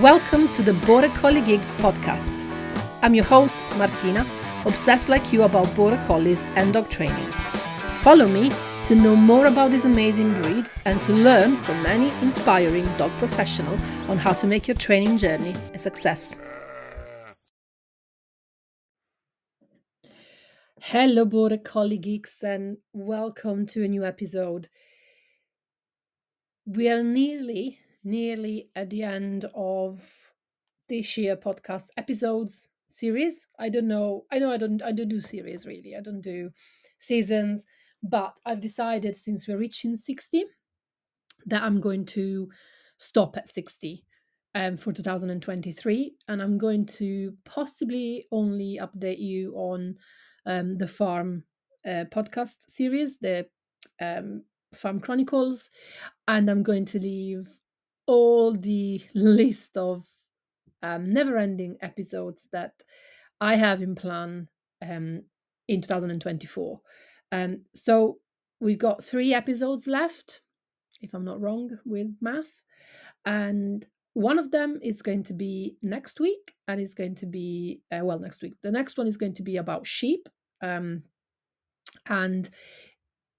Welcome to the Border Collie Geek podcast. I'm your host, Martina, obsessed like you about Border Collies and dog training. Follow me to know more about this amazing breed and to learn from many inspiring dog professional on how to make your training journey a success. Hello, Border Collie Geeks, and welcome to a new episode. We are nearly nearly at the end of this year podcast episodes series. I don't know. I know I don't I don't do series really. I don't do seasons, but I've decided since we're reaching 60 that I'm going to stop at 60 um, for 2023 and I'm going to possibly only update you on um, the farm uh, podcast series, the um, Farm Chronicles, and I'm going to leave all the list of um, never-ending episodes that I have in plan um, in 2024. Um, so we've got three episodes left, if I'm not wrong with math, and one of them is going to be next week, and is going to be uh, well next week. The next one is going to be about sheep, um, and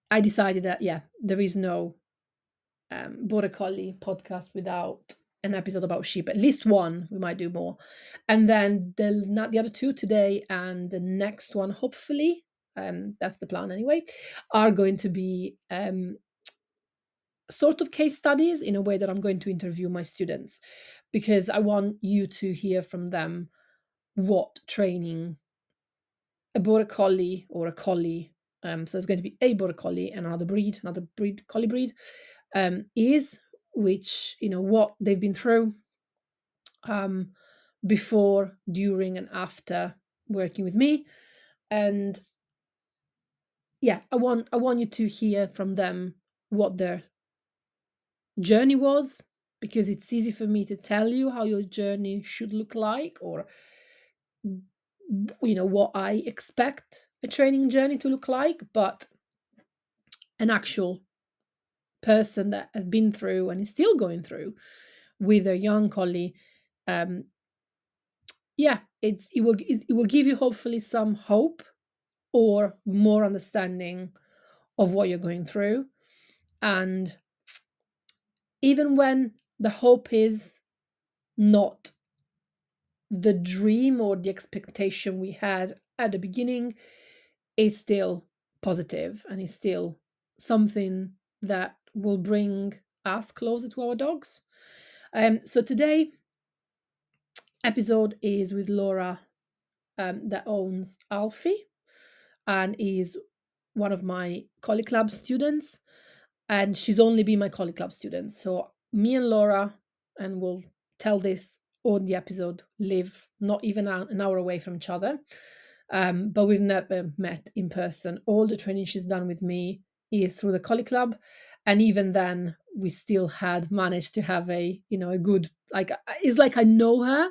I decided that yeah, there is no um, Border Collie podcast without an episode about sheep. At least one, we might do more. And then the not the other two today and the next one, hopefully, um, that's the plan anyway, are going to be um, sort of case studies in a way that I'm going to interview my students because I want you to hear from them what training a border collie or a collie um, so it's going to be a border collie and another breed another breed collie breed um, is, which you know what they've been through um, before, during, and after working with me, and yeah, I want I want you to hear from them what their journey was because it's easy for me to tell you how your journey should look like or you know what I expect a training journey to look like, but an actual person that has been through and is still going through with a young collie um yeah it's it will it will give you hopefully some hope or more understanding of what you're going through. And even when the hope is not the dream or the expectation we had at the beginning it's still positive and it's still something that will bring us closer to our dogs. Um, so today episode is with Laura um, that owns Alfie and is one of my Collie Club students. And she's only been my Collie Club student. So me and Laura, and we'll tell this on the episode, live not even an hour away from each other. Um, but we've never met in person. All the training she's done with me is through the Collie Club and even then we still had managed to have a you know a good like it's like i know her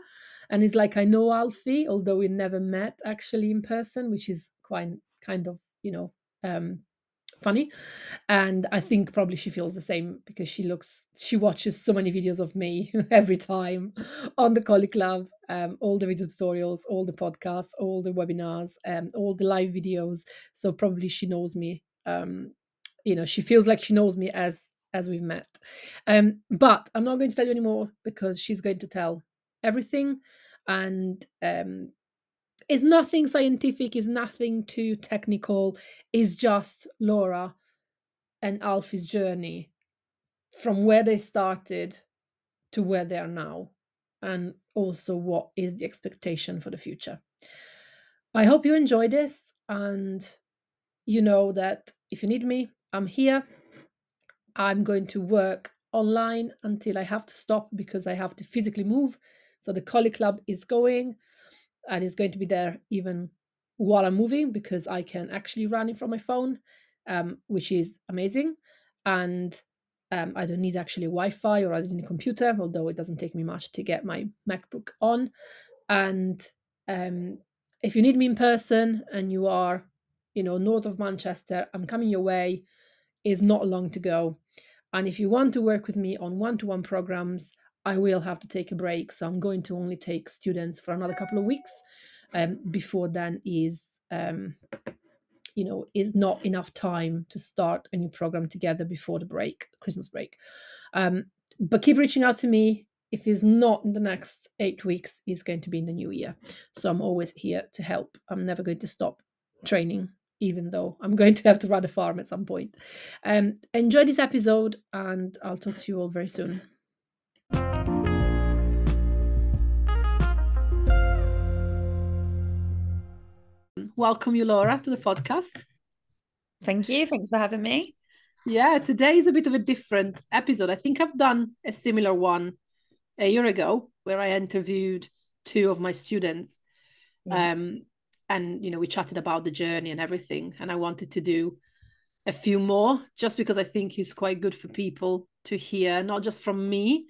and it's like i know alfie although we never met actually in person which is quite kind of you know um funny. And i think probably she feels the same because she looks she watches so many videos of me every time on the collie club um, all the video tutorials all the podcasts all the webinars um, all the live videos. So probably she knows me um, you know she feels like she knows me as as we've met. Um but i'm not going to tell you anymore because she's going to tell everything. And um nothing scientific is nothing too technical. Is just laura and alfie's journey from where they started to where they are now and also what is the expectation for the future. I hope you enjoy this and you know that if you need me I'm here. I'm going to work online until I have to stop because I have to physically move. So the Collie Club is going and is going to be there even while I'm moving because I can actually run it from my phone, um, which is amazing. And um, I don't need actually Wi-Fi or I don't need a computer, although it doesn't take me much to get my MacBook on. And um, if you need me in person and you are, you know, north of Manchester, I'm coming your way is not long to go. And if you want to work with me on one to one programs, I will have to take a break. So I'm going to only take students for another couple of weeks. Um, before then is um, you know is not enough time to start a new program together before the break, Christmas break. Um, but keep reaching out to me. If it's not in the next eight weeks, it's going to be in the new year. So I'm always here to help. I'm never going to stop training even though I'm going to have to run a farm at some point. Um, enjoy this episode, and I'll talk to you all very soon. Welcome you, Laura, to the podcast. Thank you. Thanks for having me. Yeah, today is a bit of a different episode. I think I've done a similar one a year ago where I interviewed two of my students. Yeah. Um, and you know we chatted about the journey and everything and i wanted to do a few more just because i think it's quite good for people to hear not just from me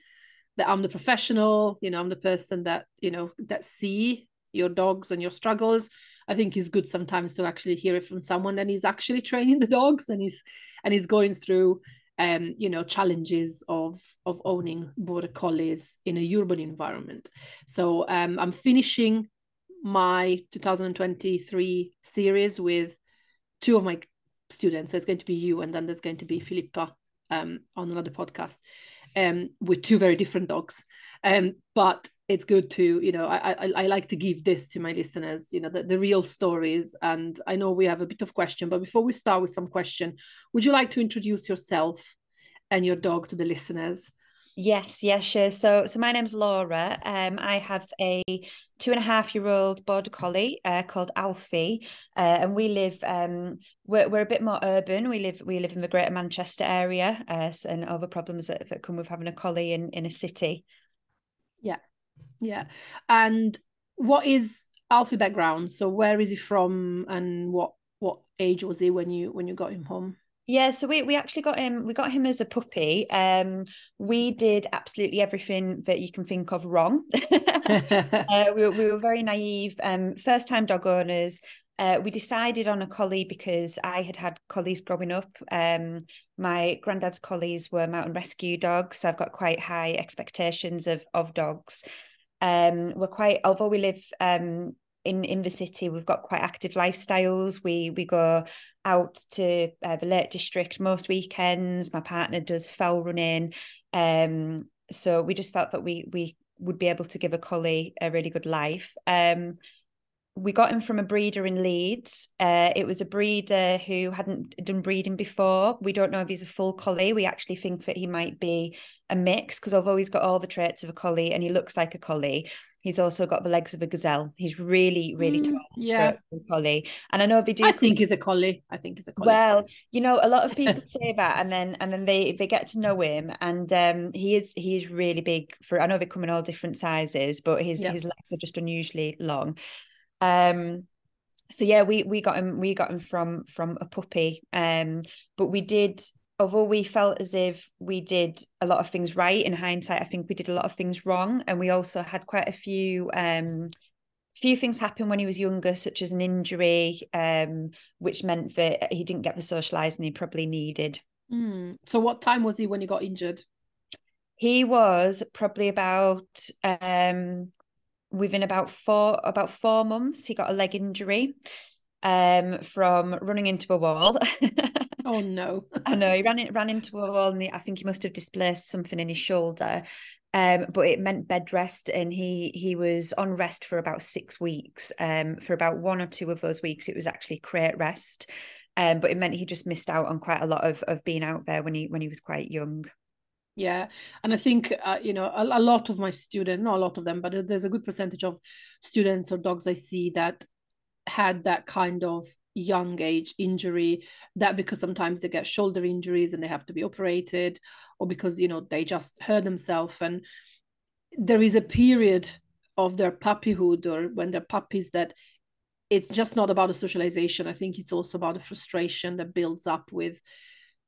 that i'm the professional you know i'm the person that you know that see your dogs and your struggles. I think it's good sometimes to actually hear it from someone that is actually training the dogs and he's and he's going through um you know challenges of of owning border collies in a urban environment. So um i'm finishing my 2023 series with two of my students. So it's going to be you, and then there's going to be Filippa um, on another podcast um, with two very different dogs. Um, but it's good to, you know, I, I, I like to give this to my listeners, you know, the, the real stories. And I know we have a bit of question, but before we start with some question, would you like to introduce yourself and your dog to the listeners? Yes, yes, sure. So, so my name's Laura. Um, I have a two and a half year old border collie uh, called Alfie, uh, and we live. Um, we're we're a bit more urban. We live we live in the Greater Manchester area, uh, and other problems that, that come with having a collie in in a city. Yeah, yeah. And what is Alfie background? So, where is he from, and what what age was he when you when you got him home? Yeah, so we we actually got him. We got him as a puppy. Um, we did absolutely everything that you can think of wrong. uh, we, we were very naive. Um, first time dog owners. Uh, we decided on a collie because I had had collies growing up. Um, my granddad's collies were mountain rescue dogs, so I've got quite high expectations of of dogs. Um, we're quite, although we live um, in in the city we've got quite active lifestyles we we go out to uh, the lake district most weekends my partner does fell running um so we just felt that we we would be able to give a collie a really good life um we got him from a breeder in Leeds. Uh, it was a breeder who hadn't done breeding before. We don't know if he's a full collie. We actually think that he might be a mix because although he's got all the traits of a collie and he looks like a collie, He's also got the legs of a gazelle. He's really, really mm, tall. Yeah, collie. And I know they do. I think he's a collie. I think he's a collie. Well, you know, a lot of people say that, and then and then they they get to know him, and um, he is he is really big. For I know they come in all different sizes, but his yeah. his legs are just unusually long. Um, so yeah, we we got him we got him from from a puppy. Um, but we did although we felt as if we did a lot of things right in hindsight, I think we did a lot of things wrong. And we also had quite a few um few things happen when he was younger, such as an injury, um, which meant that he didn't get the socializing he probably needed. Mm. So what time was he when he got injured? He was probably about um within about four about four months, he got a leg injury um from running into a wall. Oh no! I know he ran it ran into a wall, and he, I think he must have displaced something in his shoulder. Um, but it meant bed rest, and he he was on rest for about six weeks. Um, for about one or two of those weeks, it was actually crate rest. Um, but it meant he just missed out on quite a lot of of being out there when he when he was quite young. Yeah, and I think uh, you know a, a lot of my students, not a lot of them, but there's a good percentage of students or dogs I see that had that kind of young age injury that because sometimes they get shoulder injuries and they have to be operated or because you know they just hurt themselves. And there is a period of their puppyhood or when they're puppies that it's just not about the socialization. I think it's also about the frustration that builds up with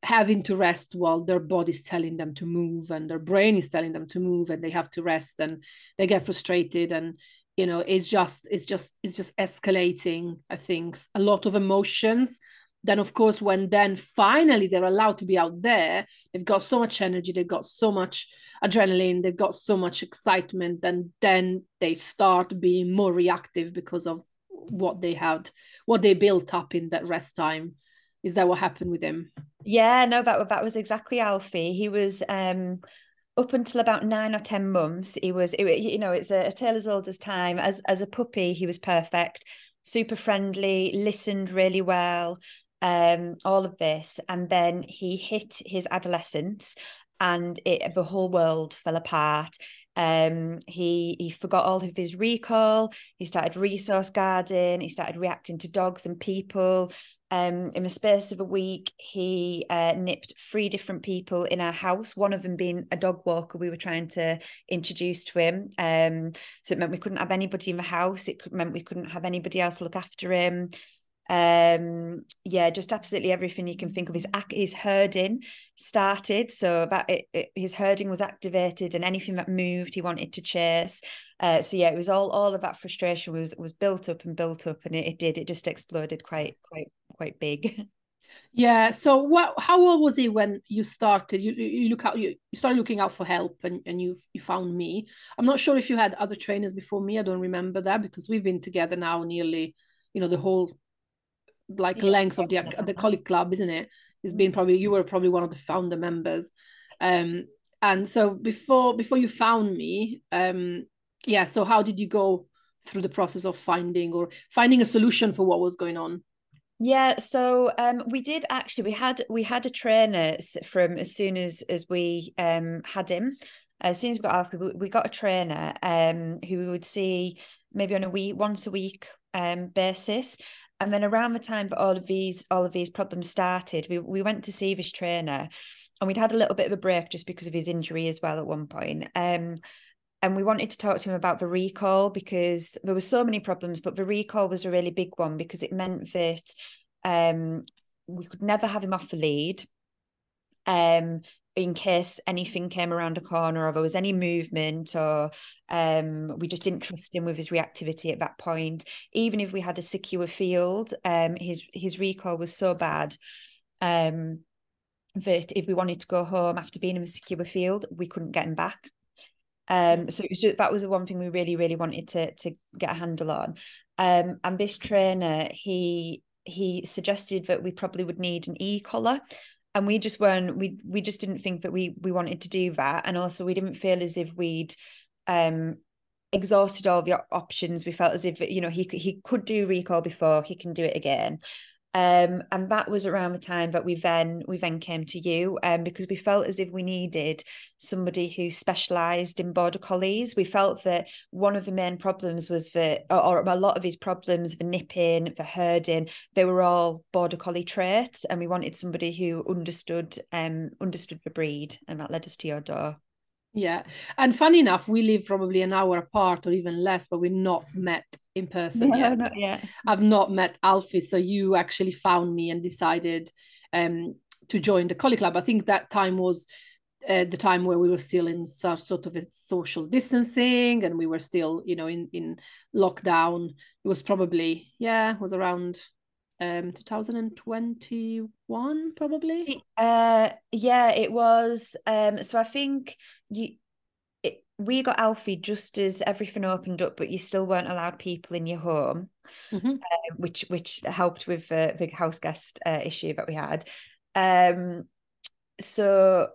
having to rest while their body's telling them to move and their brain is telling them to move and they have to rest and they get frustrated and you know it's just it's just it's just escalating i think a lot of emotions. Then of course when then finally they're allowed to be out there they've got so much energy they've got so much adrenaline they've got so much excitement and then they start being more reactive because of what they had what they built up in that rest time. Is that what happened with him? Yeah no that, that was exactly alfie. He was um up until about nine or ten months he was it, you know it's a, a tale as old as time as as a puppy he was perfect super friendly listened really well um, all of this. And then he hit his adolescence and it, the whole world fell apart. Um, he he forgot all of his recall. He started resource guarding. He started reacting to dogs and people. Um, in the space of a week, he uh, nipped three different people in our house. One of them being a dog walker we were trying to introduce to him. Um, so it meant we couldn't have anybody in the house. It meant we couldn't have anybody else look after him um yeah just absolutely everything you can think of his his herding started so that it, it, his herding was activated and anything that moved he wanted to chase uh so yeah it was all all of that frustration was was built up and built up and it, it did it just exploded quite quite quite big yeah so what how old was he when you started you you look out you, you started looking out for help and and you you found me i'm not sure if you had other trainers before me i don't remember that because we've been together now nearly you know the whole like yeah, length of the the collie club, isn't it? It's been mm. probably you were probably one of the founder members. Um, and so before before you found me, um, yeah. So how did you go through the process of finding or finding a solution for what was going on? Yeah, so um, we did actually. We had we had a trainer from as soon as as we um, had him. As soon as we got off, we, got a trainer um, who we would see maybe on a week, once a week um, basis. And then around the time that all of these all of these problems started, we, we went to see this trainer and we'd had a little bit of a break just because of his injury as well at one point. Um, and we wanted to talk to him about the recall because there were so many problems, but the recall was a really big one because it meant that um, we could never have him off the lead. Um, in case anything came around a corner or there was any movement or um, we just didn't trust him with his reactivity at that point even if we had a secure field um, his his recall was so bad um, that if we wanted to go home after being in a secure field we couldn't get him back um, so it was just, that was the one thing we really really wanted to to get a handle on. Um, and this trainer he he suggested that we probably would need an e-collar. And we just weren't we we just didn't think that we we wanted to do that. And also we didn't feel as if we'd um exhausted all the options. We felt as if you know he he could do recall before he can do it again um, and that was around the time that we then we then came to you um, because we felt as if we needed somebody who specialised in border collies. We felt that one of the main problems was that, or, or, a lot of his problems, the nipping, the herding, they were all border collie traits, and we wanted somebody who understood um understood the breed, and that led us to your door. Yeah. And funny enough, we live probably an hour apart or even less, but we're not met in person no, yet. Not yet. I've not met Alfie. So you actually found me and decided um, to join the Collie Club. I think that time was uh, the time where we were still in sort of a social distancing and we were still, you know, in, in lockdown. It was probably, yeah, it was around um 2021 probably? Uh yeah it was. Um so i think you it, we got alfie just as everything opened up but you still weren't allowed people in your home mm-hmm. uh, which which helped with uh, the house guest uh, issue that we had. Um so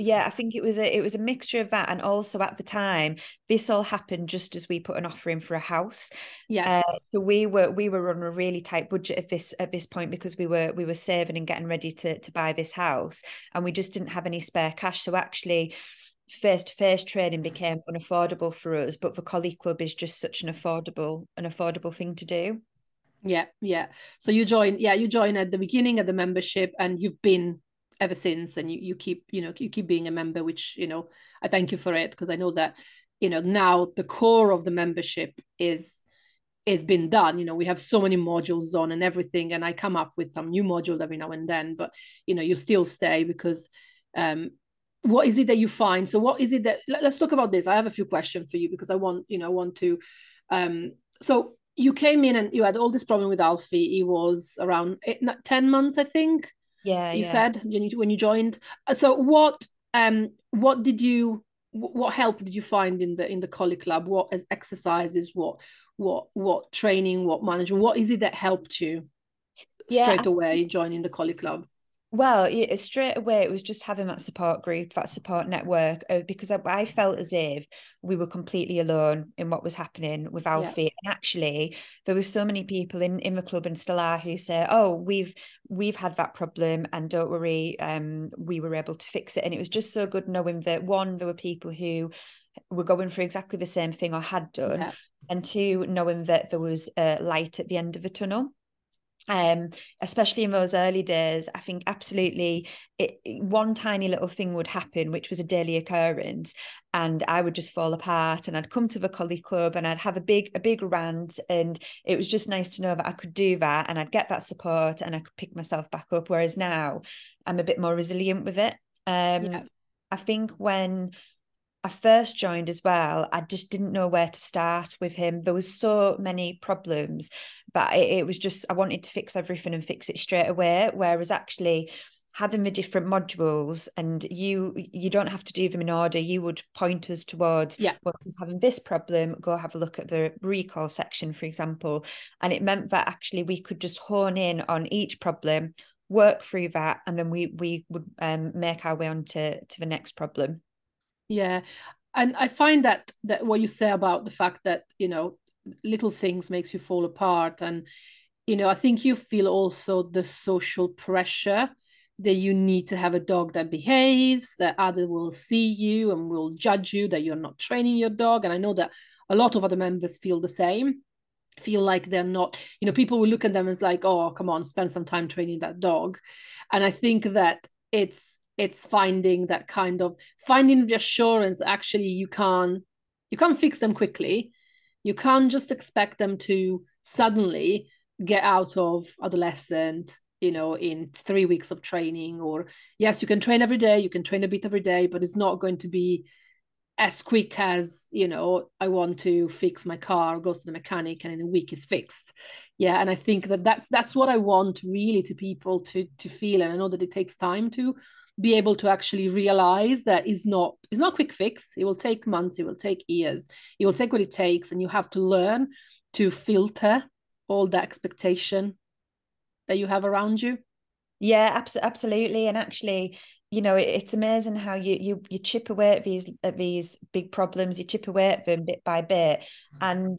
yeah i think it was a it was a mixture of that and also at the time this all happened just as we put an offer in for a house. Yes. uh, so we were we were on a really tight budget at this at this point because we were we were saving and getting ready to to buy this house and we just didn't have any spare cash. So actually face to face training became unaffordable for us but the collie club is just such an affordable an affordable thing to do. Yeah yeah. So you join yeah you join at the beginning of the membership and you've been ever since and you, you keep you know you keep being a member which you know i thank you for it because i know that you know now the core of the membership is is been done you know we have so many modules on and everything and i come up with some new module every now and then but you know you still stay because um what is it that you find so what is it that let's talk about this i have a few questions for you because i want you know I want to um so you came in and you had all this problem with Alfie. He was around eight, 10 months, I think. Yeah, you yeah. said when you joined. Uh, so what um what did you what help did you find in the in the collie club? What exercises? What what what training? What management? What is it that helped you yeah, straight away joining the collie club? Well, yeah, straight away, it was just having that support group, that support network, uh, because I, I, felt as if we were completely alone in what was happening with Alfie. Yeah. And actually, there were so many people in, in the club and still are who say, "Oh, we've we've had that problem, and don't worry, um, we were able to fix it." And it was just so good knowing that one, there were people who were going through exactly the same thing or had done, yeah. and two, knowing that there was a light at the end of the tunnel um especially in those early days i think absolutely it, one tiny little thing would happen which was a daily occurrence and i would just fall apart and i'd come to the collie club and i'd have a big a big rant and it was just nice to know that i could do that and i'd get that support and i could pick myself back up whereas now i'm a bit more resilient with it um yeah. i think when I first joined as well, I just didn't know where to start with him. There was so many problems, but it, it, was just I wanted to fix everything and fix it straight away. Whereas actually having the different modules and you you don't have to do them in order. You would point us towards yeah, well, he's having this problem. Go have a look at the recall section, for example. And it meant that actually we could just hone in on each problem, work through that, and then we we would um, make our way on to, to the next problem. Yeah. And I find that that what you say about the fact that, you know, little things makes you fall apart. And, you know, I think you feel also the social pressure that you need to have a dog that behaves, that others will see you and will judge you that you're not training your dog. And I know that a lot of other members feel the same feel like they're not you know people will look at them as like oh come on spend some time training that dog and i think that it's it's finding that kind of finding reassurance actually you can't you can't fix them quickly you can't just expect them to suddenly get out of adolescent you know in three weeks of training or yes you can train every day you can train a bit every day but it's not going to be as quick as you know i want to fix my car goes to the mechanic and in a week is fixed. Yeah and i think that that's that's what i want really to people to to feel and i know that it takes time to be able to actually realize that is not is not quick fix. It will take months it will take years it will take what it takes and you have to learn to filter all the expectation that you have around you. Yeah abs- absolutely and actually you know it's amazing how you you you chip away at these at these big problems you chip away at them bit by bit and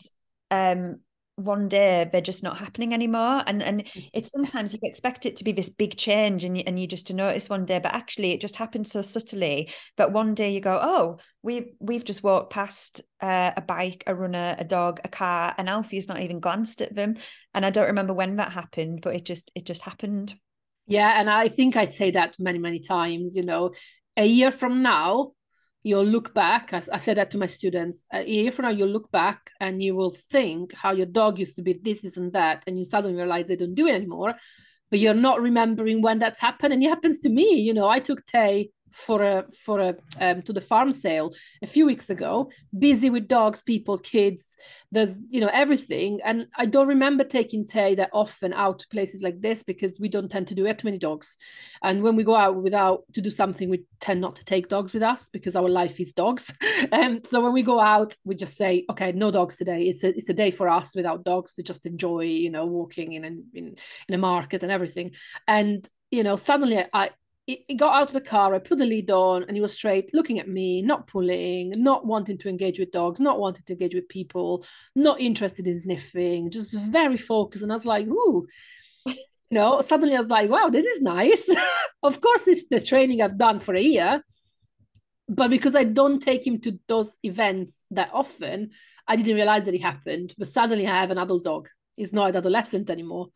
um one day they're just not happening anymore. And and it's sometimes you expect it to be this big change and you, and you just to notice one day but actually it just happens so subtly but one day you go oh we we've just walked past uh, a bike a runner a dog a car and Alfie's not even glanced at them. And I don't remember when that happened but it just it just happened. Yeah and I think I say that many many times you know. A year from now you'll look back I, I said that to my students uh, a year from now you'll look back and you will think how your dog used to be this this and that and you suddenly realize they don't do it anymore but you're not remembering when that's happened. And it happens to me you know i took tay for a for a um, to the farm sale a few weeks ago. Busy with dogs people kids there's you know everything. And i don't remember taking tay that often out to places like this because we don't tend to do it too many dogs. And when we go out without to do something we tend not to take dogs with us because our life is dogs. And um, so when we go out we just say okay no dogs today. It's a it's a day for us without dogs to just enjoy you know walking in in, in a market and everything. And you know suddenly i he got out of the car, I put the lead on, and he was straight looking at me, not pulling, not wanting to engage with dogs, not wanting to engage with people, not interested in sniffing, just very focused. And I was like, ooh, you know, suddenly I was like, wow, this is nice. of course, it's the training I've done for a year. But because I don't take him to those events that often, I didn't realize that it happened. But suddenly I have an adult dog. He's not an adolescent anymore.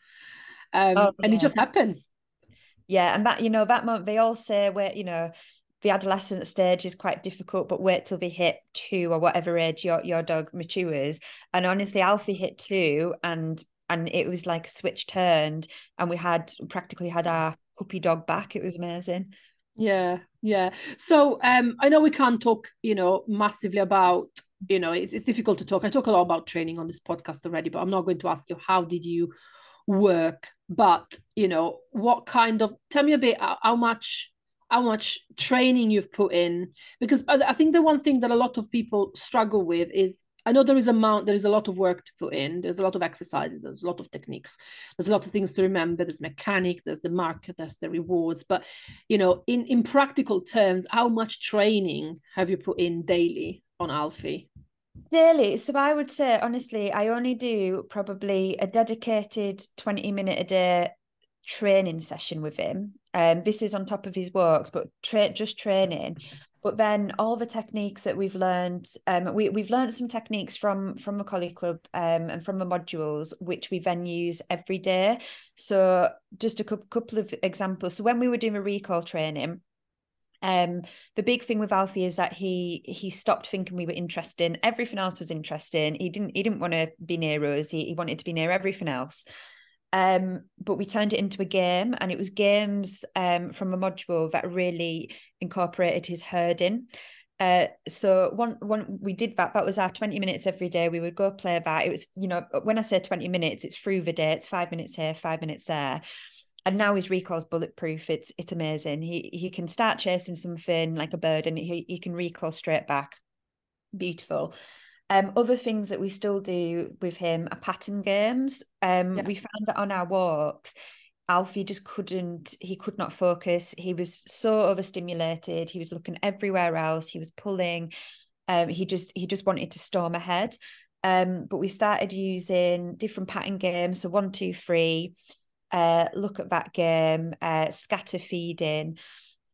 Um, oh, yeah. And it just happens yeah and that you know that moment they all say where you know the adolescent stage is quite difficult but wait till they hit two or whatever age your, your dog matures and honestly alfie hit two and and it was like a switch turned and we had practically had our puppy dog back. It was amazing. Yeah yeah. So um i know we can't talk you know massively about you know it's, it's difficult to talk. I talk a lot about training on this podcast already but i'm not going to ask you how did you work but you know what kind of tell me a bit how, how much how much training you've put in. Because I think the one thing that a lot of people struggle with is I know there is amount there is a lot of work to put in. There's a lot of exercises there's a lot of techniques. There's a lot of things to remember. There's mechanic there's the market there's the rewards. But you know in in practical terms how much training have you put in daily on Alfie daily so I would say honestly I only do probably a dedicated 20 minute a day training session with him um, this is on top of his works, but tra- just training. But then all the techniques that we've learned, um, we we've learned some techniques from from Macaulay Club um, and from the modules, which we then use every day. So just a couple of examples. So when we were doing a recall training, um, the big thing with Alfie is that he he stopped thinking we were interesting. Everything else was interesting. He didn't he didn't want to be near us. He, he wanted to be near everything else. Um, but we turned it into a game, and it was games um, from a module that really incorporated his herding. Uh, so one one we did that. That was our twenty minutes every day. We would go play that. It was you know when I say twenty minutes, it's through the day. It's five minutes here, five minutes there. And now his recall's bulletproof. It's it's amazing. He he can start chasing something like a bird, and he he can recall straight back. Beautiful. Um, other things that we still do with him are pattern games. Um, yeah. we found that on our walks, Alfie just couldn't, he could not focus. He was so overstimulated. He was looking everywhere else. He was pulling. Um, he just he just wanted to storm ahead. Um, but we started using different pattern games. So one, two, three, uh, look at that game, uh, scatter feeding.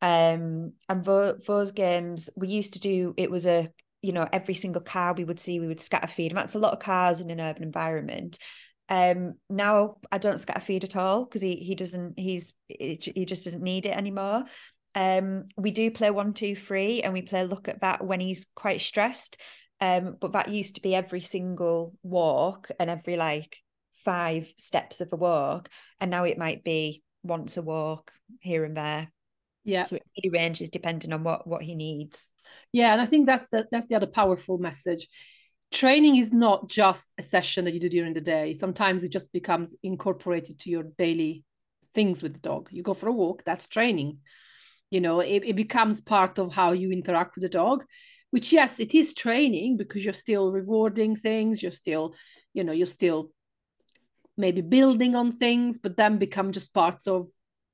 Um, and vo- those games we used to do, it was a you know every single car we would see we would scatter feed and that's a lot of cars in an urban environment. Um now i don't scatter feed at all because he he doesn't he's he just doesn't need it anymore. Um we do play one two three and we play look at that when he's quite stressed. Um but that used to be every single walk and every like five steps of a walk and now it might be once a walk here and there. Yeah. So it really ranges depending on what what he needs. Yeah and i think that's the that's the other powerful message. Training is not just a session that you do during the day. Sometimes it just becomes incorporated to your daily things with the dog. You go for a walk that's training. You know it, it becomes part of how you interact with the dog which yes it is training because you're still rewarding things you're still you know you're still maybe building on things but then become just parts of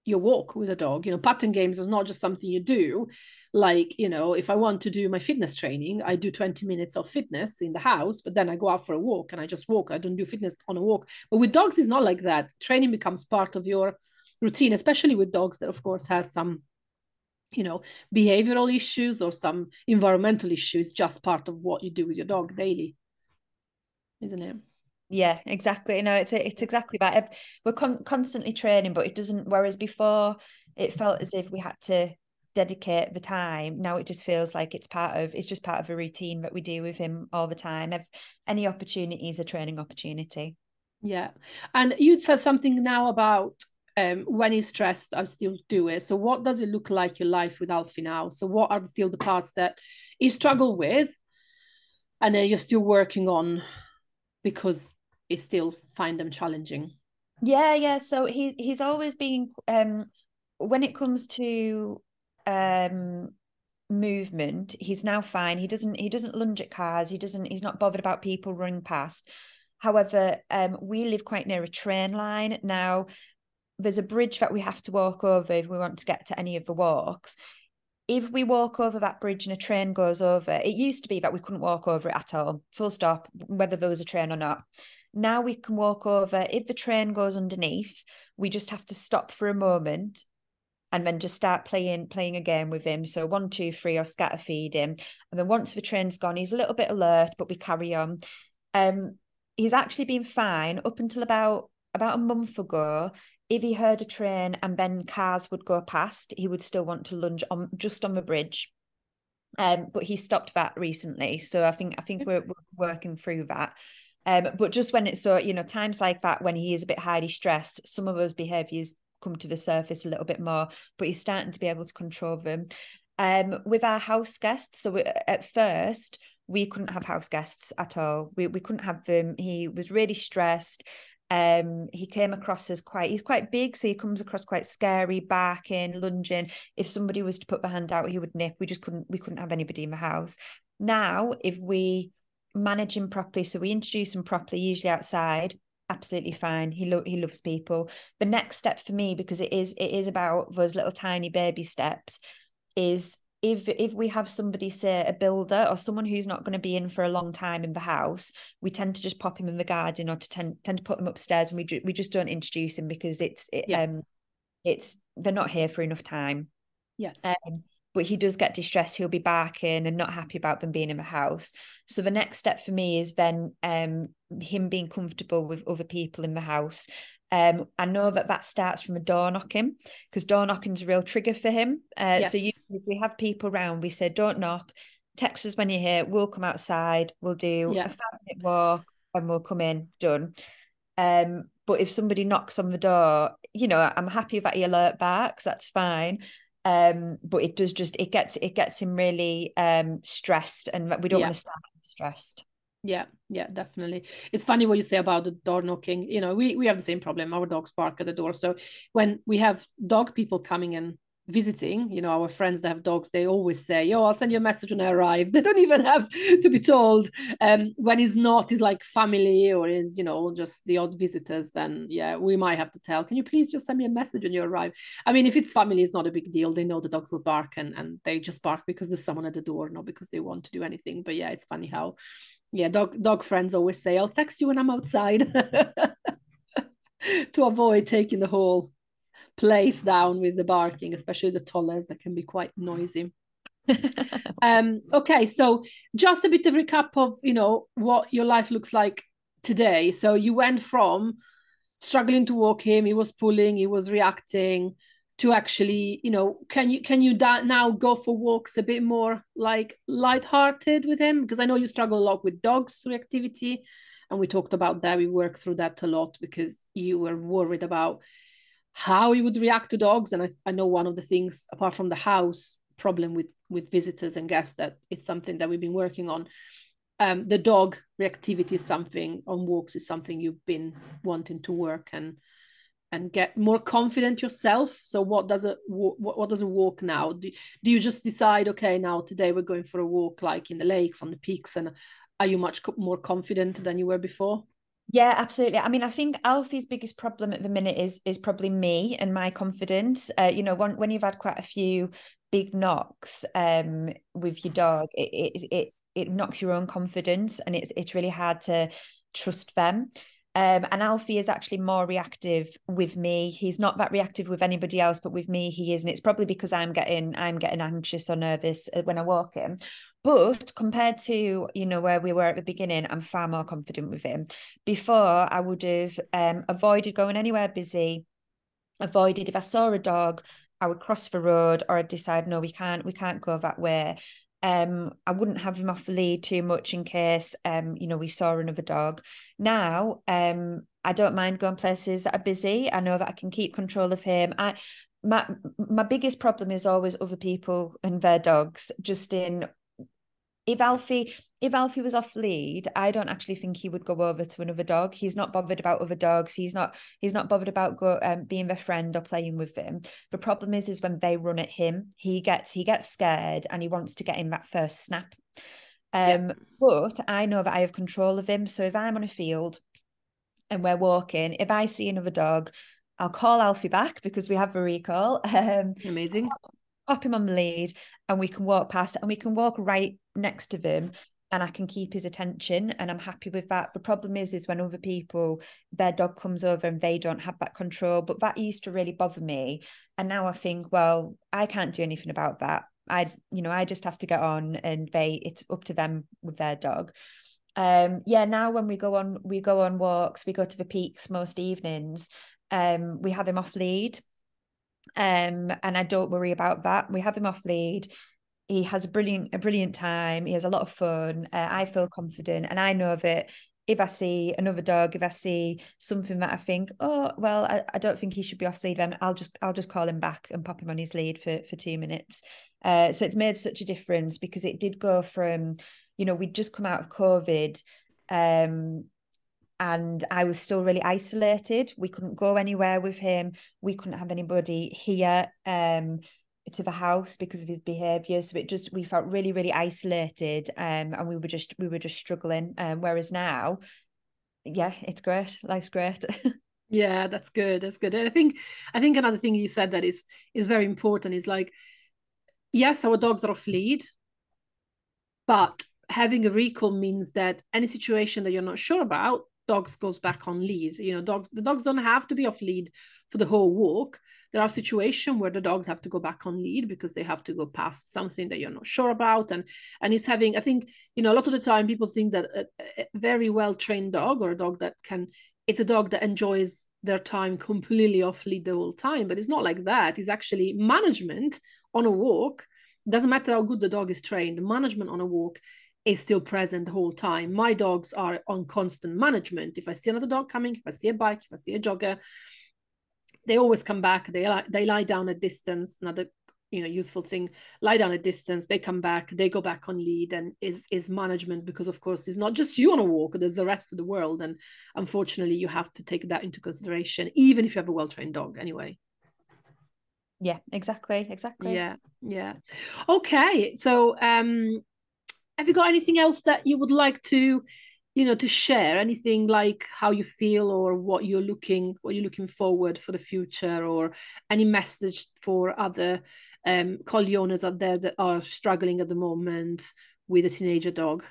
your walk with a dog. You know pattern games is not just something you do. Like you know if i want to do my fitness training i do 20 minutes of fitness in the house but then i go out for a walk and i just walk. I don't do fitness on a walk. But with dogs it's not like that. Training becomes part of your routine especially with dogs that of course has some you know behavioral issues or some environmental issues just part of what you do with your dog daily isn't it yeah exactly no it's it's exactly that we're con- constantly training but it doesn't whereas before it felt as if we had to dedicate the time now it just feels like it's part of it's just part of a routine that we do with him all the time if any opportunity is a training opportunity. Yeah and you said something now about um, when he's stressed i still do it so what does it look like your life with alfie now? So what are still the parts that you struggle with and then you're still working on because you still find them challenging. Yeah yeah. So he's he's always been um when it comes to um movement he's now fine. He doesn't he doesn't lunge at cars. He doesn't he's not bothered about people running past. However um we live quite near a train line. Now there's a bridge that we have to walk over if we want to get to any of the walks. If we walk over that bridge and a train goes over it used to be that we couldn't walk over it at all. Full stop whether there was a train or not now we can walk over. If the train goes underneath, we just have to stop for a moment and then just start playing playing a game with him. So one, two, three, or scatter feed him. And then once the train's gone, he's a little bit alert, but we carry on. Um, he's actually been fine up until about about a month ago. If he heard a train and then cars would go past, he would still want to lunge on just on the bridge. Um, but he stopped that recently. So I think I think we're, we're working through that. Um, but just when it's so, you know, times like that when he is a bit highly stressed, some of those behaviours come to the surface a little bit more, but he's starting to be able to control them. Um, with our house guests, so at first we couldn't have house guests at all. We we couldn't have them. He was really stressed. Um, he came across as quite he's quite big, so he comes across quite scary, barking, lunging. If somebody was to put their hand out, he would nip. We just couldn't we couldn't have anybody in the house. Now, if we manage him properly, so we introduce him properly, usually outside, absolutely fine. He lo- he loves people. The next step for me, because it is it is about those little tiny baby steps, is if if we have somebody say a builder or someone who's not going to be in for a long time in the house we tend to just pop him in the garden or to tend, tend to put him upstairs and we ju- we just don't introduce him because it's it, yeah. um it's they're not here for enough time yes um, but he does get distressed he'll be barking and not happy about them being in the house so the next step for me is then um him being comfortable with other people in the house um, I know that that starts from a door knocking because door knocking is a real trigger for him. Uh, yes. So you, if we have people around, we say, don't knock, text us when you're here, we'll come outside, we'll do yeah. a five minute walk and we'll come in, done. Um, but if somebody knocks on the door, you know, I'm happy that he alert back, that's fine. Um, but it does just it gets it gets him really um stressed and we don't yeah. want to start stressed. Yeah, yeah, definitely. It's funny what you say about the door knocking. You know, we we have the same problem. Our dogs bark at the door. So when we have dog people coming in visiting, you know, our friends that have dogs, they always say, "Yo, I'll send you a message when I arrive." They don't even have to be told. Um, when it's not, is like family or is you know just the odd visitors. Then yeah, we might have to tell. Can you please just send me a message when you arrive? I mean, if it's family, it's not a big deal. They know the dogs will bark and and they just bark because there's someone at the door, not because they want to do anything. But yeah, it's funny how yeah dog dog friends always say i'll text you when i'm outside to avoid taking the whole place down with the barking especially the tollers that can be quite noisy. Um okay so just a bit of recap of you know what your life looks like today. So you went from struggling to walk him he was pulling he was reacting to actually you know can you can you da- now go for walks a bit more like light-hearted with him? Because i know you struggle a lot with dogs reactivity and we talked about that. We worked through that a lot because you were worried about how he would react to dogs. And I, I know one of the things apart from the house problem with with visitors and guests that it's something that we've been working on. Um, the dog reactivity is something on walks is something you've been wanting to work and and get more confident yourself. So what does a what, what does a walk now? Do, do you just decide okay now today we're going for a walk like in the lakes on the peaks and are you much more confident than you were before yeah absolutely i mean i think alfie's biggest problem at the minute is is probably me and my confidence uh, you know when, when you've had quite a few big knocks um with your dog it it it, it knocks your own confidence and it's it's really hard to trust them um, and Alfie is actually more reactive with me. He's not that reactive with anybody else, but with me, he is, and it's probably because I'm getting I'm getting anxious or nervous uh, when I walk him. But compared to you know where we were at the beginning, I'm far more confident with him. Before, I would have um, avoided going anywhere busy, avoided if I saw a dog, I would cross the road or I'd decide no, we can't we can't go that way. Um, I wouldn't have him off the lead too much in case um, you know, we saw another dog. Now, um, I don't mind going places that are busy. I know that I can keep control of him. I my my biggest problem is always other people and their dogs. Just in if Alfie if Alfie was off lead, I don't actually think he would go over to another dog. He's not bothered about other dogs. He's not he's not bothered about go um, being their friend or playing with them. The problem is is when they run at him, he gets he gets scared and he wants to get in that first snap. Um, yeah. but I know that I have control of him. So if I'm on a field and we're walking, if I see another dog, I'll call Alfie back because we have a recall. Um, Amazing pop him on the lead and we can walk past and we can walk right next to him and I can keep his attention and I'm happy with that. The problem is is when other people their dog comes over and they don't have that control. But that used to really bother me. And now I think, well, I can't do anything about that. I, you know, I just have to get on and they it's up to them with their dog. Um, yeah, now when we go on we go on walks, we go to the peaks most evenings. Um, we have him off lead um, and I don't worry about that. We have him off lead. He has a brilliant, a brilliant time. He has a lot of fun. Uh, I feel confident, and I know that if I see another dog, if I see something that I think, oh well, I, I don't think he should be off lead, then I'll just I'll just call him back and pop him on his lead for for two minutes. Uh, so it's made such a difference because it did go from, you know, we'd just come out of COVID, um, and I was still really isolated. We couldn't go anywhere with him. We couldn't have anybody here. Um, to the house because of his behavior so it just we felt really really isolated um and we were just we were just struggling um whereas now yeah it's great life's great yeah that's good that's good and i think i think another thing you said that is is very important is like yes our dogs are off lead but having a recall means that any situation that you're not sure about dogs goes back on lead. You know dogs the dogs don't have to be off lead for the whole walk. There are situations where the dogs have to go back on lead because they have to go past something that you're not sure about. And and it's having i think you know a lot of the time people think that a, a very well trained dog or a dog that can it's a dog that enjoys their time completely off lead the whole time but it's not like that. It's actually management on a walk. Doesn't matter how good the dog is trained management on a walk is still present the whole time. My dogs are on constant management. If I see another dog coming, if I see a bike, if I see a jogger, they always come back. They they lie down at distance. Another you know useful thing lie down at distance they come back they go back on lead and is is management because of course it's not just you on a walk there's the rest of the world and unfortunately you have to take that into consideration even if you have a well-trained dog anyway yeah exactly exactly yeah yeah okay so um have you got anything else that you would like to you know to share? Anything like how you feel or what you're looking what you're looking forward for the future or any message for other um collie owners out there that are struggling at the moment with a teenager dog?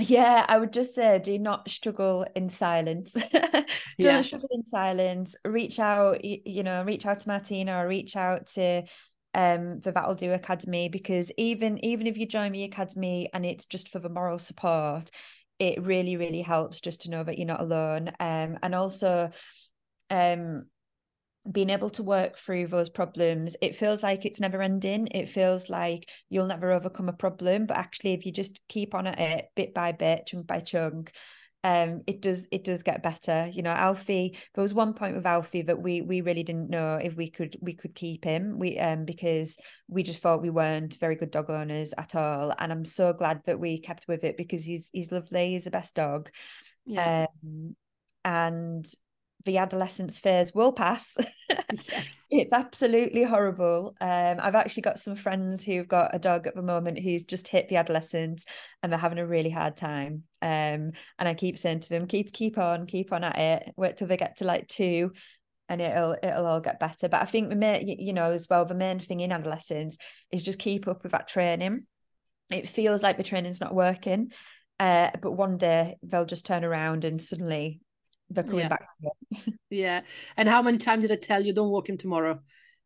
Yeah i would just say do not struggle in silence. Don't struggle in silence. Reach out you know reach out to martina or reach out to um the that'll do academy because even even if you join the academy and it's just for the moral support it really really helps just to know that you're not alone. Um and also um being able to work through those problems it feels like it's never ending. It feels like you'll never overcome a problem but actually if you just keep on at it bit by bit chunk by chunk um it does it does get better. You know alfie there was one point with alfie that we we really didn't know if we could we could keep him. We um because we just thought we weren't very good dog owners at all. And i'm so glad that we kept with it because he's he's lovely. He's the best dog. Yeah. Um, and the adolescence phase will pass. Yes. it's absolutely horrible. Um, I've actually got some friends who've got a dog at the moment who's just hit the adolescence and they're having a really hard time. Um, and I keep saying to them, keep keep on, keep on at it, wait till they get to like two and it'll it'll all get better. But I think the main, you know, as well, the main thing in adolescence is just keep up with that training. It feels like the training's not working. Uh, but one day they'll just turn around and suddenly they're coming yeah. back to it. yeah. And how many times did I tell you don't walk him tomorrow?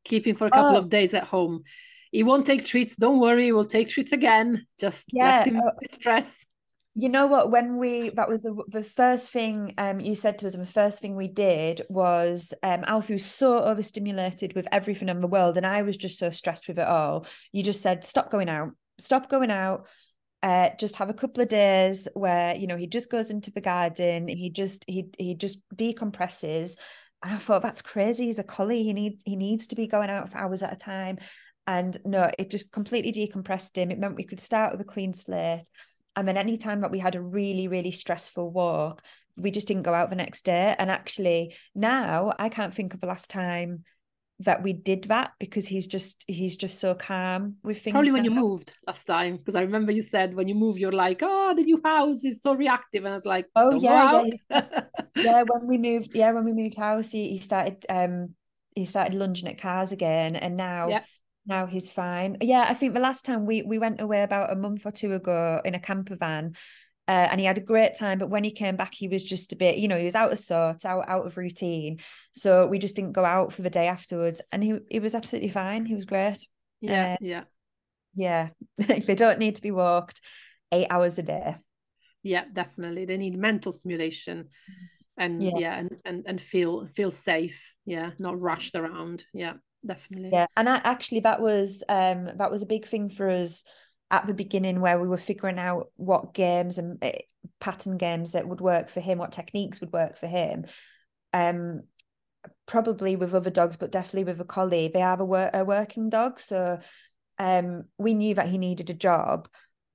Keep him for a couple oh. of days at home. He won't take treats. Don't worry, we'll take treats again. Just yeah. let him uh, stress. You know what? When we that was the, the first thing um you said to us, and the first thing we did was um Alfie was so overstimulated with everything in the world, and I was just so stressed with it all. You just said, "Stop going out. Stop going out." Uh, just have a couple of days where you know he just goes into the garden he just he he just decompresses. And I thought that's crazy he's a collie he needs he needs to be going out for hours at a time. And no it just completely decompressed him. It meant we could start with a clean slate. And then anytime that we had a really really stressful walk we just didn't go out the next day. And actually now I can't think of the last time that we did that because he's just he's just so calm with things. Probably when you moved last time, because I remember you said when you move, you're like, oh, the new house is so reactive, and I was like, oh yeah, yeah, yeah. When we moved, yeah, when we moved house, he, he started um he started lunging at cars again, and now. Yeah. Now he's fine. Yeah, I think the last time we we went away about a month or two ago in a camper van, uh, and he had a great time. But when he came back, he was just a bit, you know, he was out of sort, out out of routine. So we just didn't go out for the day afterwards, and he he was absolutely fine. He was great. Yeah, uh, yeah, yeah. they don't need to be walked eight hours a day. Yeah, definitely. They need mental stimulation, and yeah, yeah and, and and feel feel safe. Yeah, not rushed around. Yeah, definitely. Yeah, and I, actually that was um that was a big thing for us at the beginning where we were figuring out what games and uh, pattern games that would work for him, what techniques would work for him. Um, probably with other dogs, but definitely with a collie, they have a, wor- a working dog, so um, we knew that he needed a job.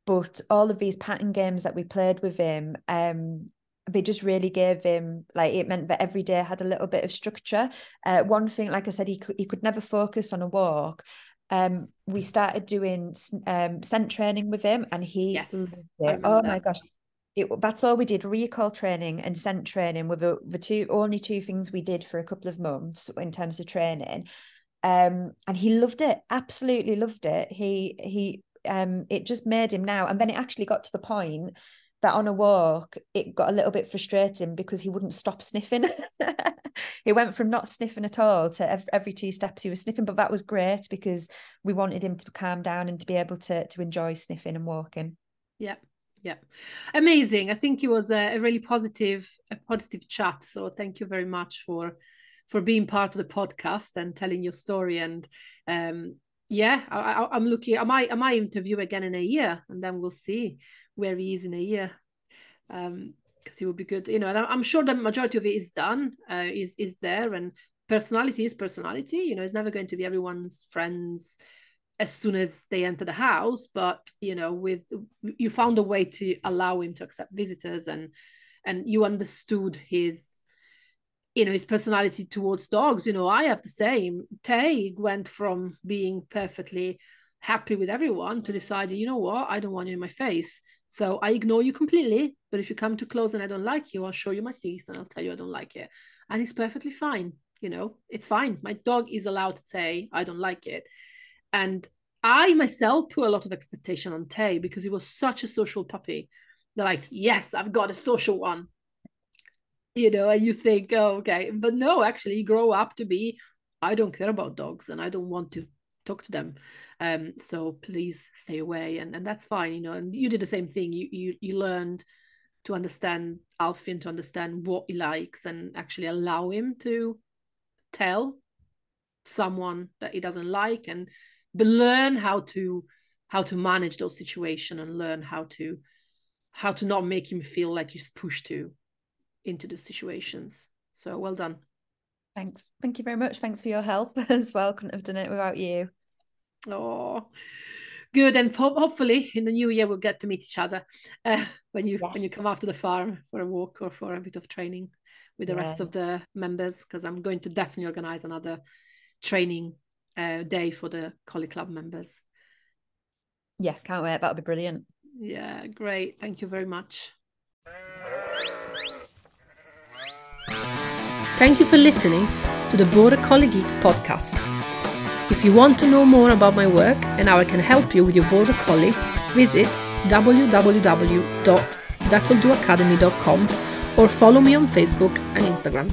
But all of these pattern games that we played with him, um, they just really gave him like it meant that every day had a little bit of structure. Uh, one thing, like I said, he could he could never focus on a walk. Um, we started doing um scent training with him, and he yes, oh my gosh, it, that's all we did recall training and scent training were the, the two only two things we did for a couple of months in terms of training. Um and he loved it absolutely loved it. He he um it just made him now and then it actually got to the point that on a walk it got a little bit frustrating because he wouldn't stop sniffing. He went from not sniffing at all to every, two steps he was sniffing but that was great because we wanted him to calm down and to be able to to enjoy sniffing and walking. Yeah yeah amazing. I think it was a, a, really positive a positive chat. So thank you very much for for being part of the podcast and telling your story and um yeah I, am looking i might i might interview again in a year and then we'll see where he is in a year um because he will be good you know i'm sure the majority of it is done uh, is is there and personality is personality you know it's never going to be everyone's friends as soon as they enter the house but you know with you found a way to allow him to accept visitors and and you understood his you know his personality towards dogs you know i have the same. Tay went from being perfectly happy with everyone to deciding you know what? I don't want you in my face. So i ignore you completely but if you come too close and i don't like you i'll show you my teeth and i'll tell you i don't like it. And it's perfectly fine you know? It's fine. My dog is allowed to say i don't like it. And I myself put a lot of expectation on Tay because he was such a social puppy. They're like, yes, I've got a social one. You know, and you think, oh, okay. But no, actually, you grow up to be, I don't care about dogs and I don't want to talk to them. Um, so please stay away. And, and that's fine, you know. And you did the same thing. You you you learned to understand Alfie and to understand what he likes and actually allow him to tell someone that he doesn't like and learn how to how to manage those situations and learn how to how to not make him feel like he's pushed to into the situations so well done thanks thank you very much thanks for your help as well couldn't have done it without you oh good and ho- hopefully in the new year we'll get to meet each other uh, when you yes. when you come after the farm for a walk or for a bit of training with the yeah. rest of the members because i'm going to definitely organize another training uh, day for the Collie Club members. Yeah, can't wait. That'll be brilliant. Yeah, great. Thank you very much. Thank you for listening to the Border Collie Geek podcast. If you want to know more about my work and how I can help you with your Border Collie, visit www.that'lldoacademy.com or follow me on Facebook and Instagram.